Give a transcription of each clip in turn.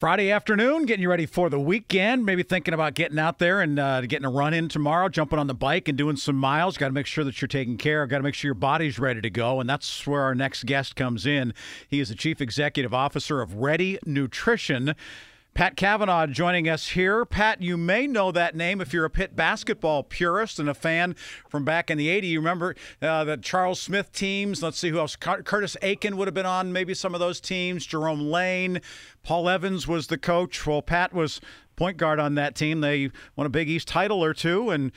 Friday afternoon, getting you ready for the weekend. Maybe thinking about getting out there and uh, getting a run in tomorrow, jumping on the bike and doing some miles. Got to make sure that you're taking care. Got to make sure your body's ready to go. And that's where our next guest comes in. He is the Chief Executive Officer of Ready Nutrition. Pat Cavanaugh joining us here. Pat, you may know that name if you're a Pitt basketball purist and a fan from back in the 80s. You remember uh, the Charles Smith teams. Let's see who else. Curtis Aiken would have been on maybe some of those teams. Jerome Lane. Paul Evans was the coach. Well, Pat was point guard on that team. They won a Big East title or two, and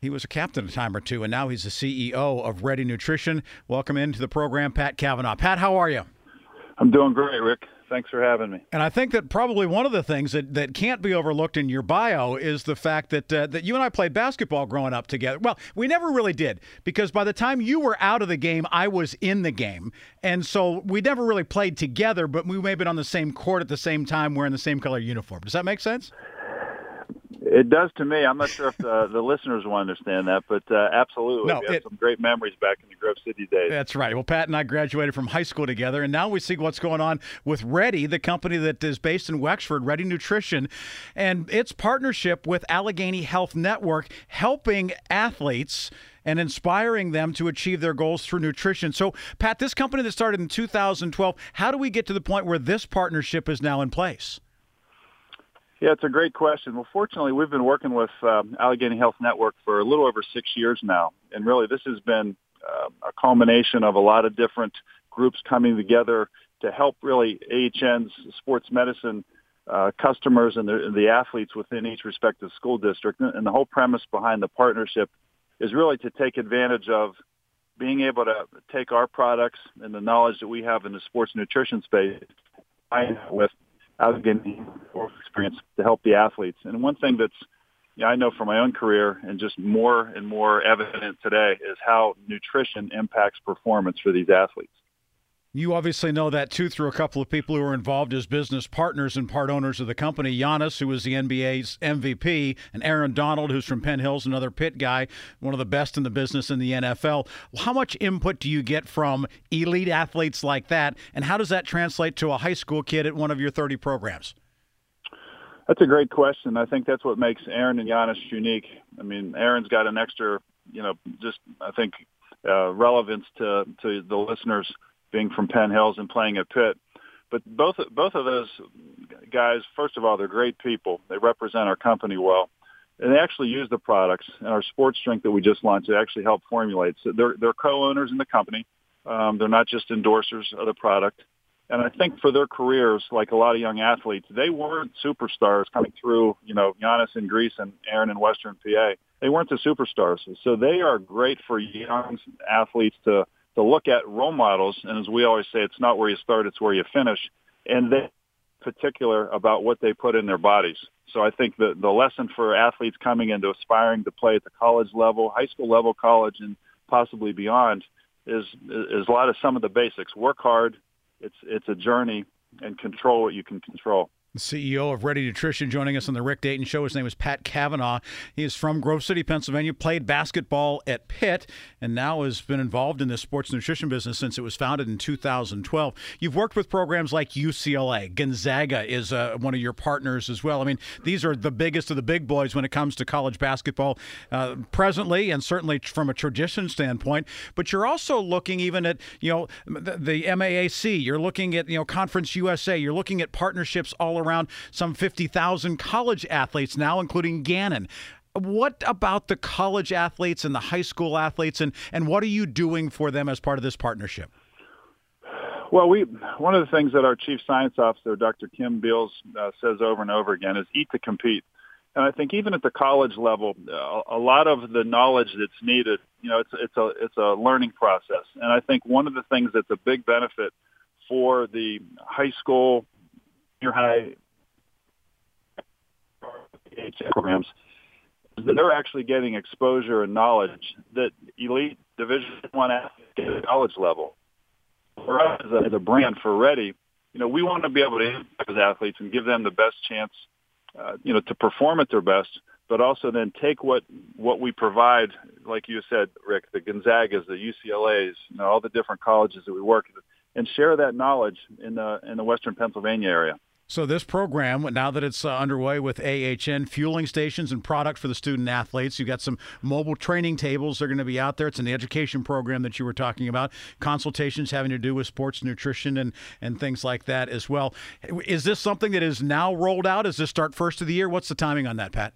he was a captain a time or two, and now he's the CEO of Ready Nutrition. Welcome into the program, Pat Cavanaugh. Pat, how are you? I'm doing great, Rick. Thanks for having me. And I think that probably one of the things that, that can't be overlooked in your bio is the fact that uh, that you and I played basketball growing up together. Well, we never really did because by the time you were out of the game, I was in the game, and so we never really played together. But we may have been on the same court at the same time, wearing the same color uniform. Does that make sense? It does to me. I'm not sure if the, the listeners will understand that, but uh, absolutely. No, we have it- some great memories back in the Grove City days. That's right. Well, Pat and I graduated from high school together, and now we see what's going on with Ready, the company that is based in Wexford, Ready Nutrition, and its partnership with Allegheny Health Network, helping athletes and inspiring them to achieve their goals through nutrition. So, Pat, this company that started in 2012, how do we get to the point where this partnership is now in place? Yeah, it's a great question. Well, fortunately, we've been working with um, Allegheny Health Network for a little over six years now, and really this has been uh, a culmination of a lot of different groups coming together to help really AHN's sports medicine uh, customers and the, the athletes within each respective school district. And the whole premise behind the partnership is really to take advantage of being able to take our products and the knowledge that we have in the sports nutrition space combine with Allegheny experience to help the athletes. And one thing that's yeah, I know from my own career and just more and more evident today is how nutrition impacts performance for these athletes. You obviously know that too through a couple of people who are involved as business partners and part owners of the company. Giannis, who was the NBA's MVP, and Aaron Donald, who's from Penn Hills, another Pitt guy, one of the best in the business in the NFL. How much input do you get from elite athletes like that, and how does that translate to a high school kid at one of your 30 programs? That's a great question. I think that's what makes Aaron and Giannis unique. I mean, Aaron's got an extra, you know, just I think uh, relevance to to the listeners being from Penn Hills and playing at Pitt. But both both of those guys, first of all, they're great people. They represent our company well, and they actually use the products and our sports drink that we just launched. They actually help formulate. So they're they're co-owners in the company. Um, they're not just endorsers of the product. And I think for their careers, like a lot of young athletes, they weren't superstars coming through, you know, Giannis in Greece and Aaron in Western PA. They weren't the superstars. So they are great for young athletes to, to look at role models. And as we always say, it's not where you start, it's where you finish. And they particular about what they put in their bodies. So I think the, the lesson for athletes coming into aspiring to play at the college level, high school level, college, and possibly beyond is, is a lot of some of the basics. Work hard, it's it's a journey and control what you can control. The CEO of Ready Nutrition joining us on the Rick Dayton Show. His name is Pat Cavanaugh. He is from Grove City, Pennsylvania, played basketball at Pitt, and now has been involved in the sports nutrition business since it was founded in 2012. You've worked with programs like UCLA. Gonzaga is uh, one of your partners as well. I mean, these are the biggest of the big boys when it comes to college basketball uh, presently, and certainly from a tradition standpoint. But you're also looking even at, you know, the, the MAAC. You're looking at, you know, Conference USA. You're looking at partnerships all around some 50,000 college athletes now, including Gannon. What about the college athletes and the high school athletes, and, and what are you doing for them as part of this partnership? Well, we one of the things that our chief science officer, Dr. Kim Beals, uh, says over and over again is eat to compete. And I think even at the college level, uh, a lot of the knowledge that's needed, you know, it's it's a it's a learning process. And I think one of the things that's a big benefit for the high school, junior high programs they're actually getting exposure and knowledge that elite Division One athletes get at the college level. For us as a, as a brand for Ready, you know, we want to be able to impact those athletes and give them the best chance, uh, you know, to perform at their best, but also then take what what we provide, like you said, Rick, the Gonzagas, the UCLA's, you know, all the different colleges that we work with, and share that knowledge in the in the Western Pennsylvania area. So this program, now that it's uh, underway with AHN, fueling stations and product for the student athletes, you've got some mobile training tables that are going to be out there. It's an education program that you were talking about, consultations having to do with sports nutrition and, and things like that as well. Is this something that is now rolled out? Is this start first of the year? What's the timing on that, Pat?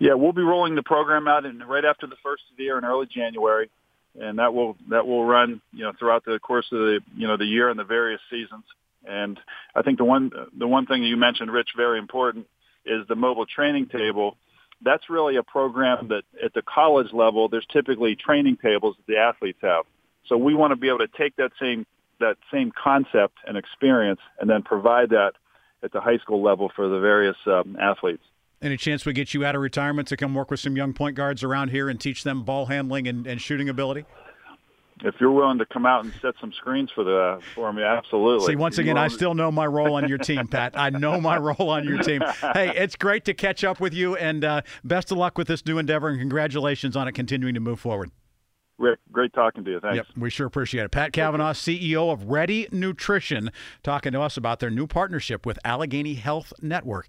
Yeah, we'll be rolling the program out in right after the first of the year in early January, and that will that will run you know throughout the course of the you know the year and the various seasons. And I think the one the one thing you mentioned, Rich, very important, is the mobile training table. That's really a program that at the college level, there's typically training tables that the athletes have. So we want to be able to take that same that same concept and experience, and then provide that at the high school level for the various um, athletes. Any chance we get you out of retirement to come work with some young point guards around here and teach them ball handling and, and shooting ability? If you're willing to come out and set some screens for the for me, absolutely. See, once again, I still know my role on your team, Pat. I know my role on your team. Hey, it's great to catch up with you, and uh, best of luck with this new endeavor, and congratulations on it continuing to move forward. Rick, great talking to you. Thanks. Yep, we sure appreciate it. Pat Cavanaugh, CEO of Ready Nutrition, talking to us about their new partnership with Allegheny Health Network.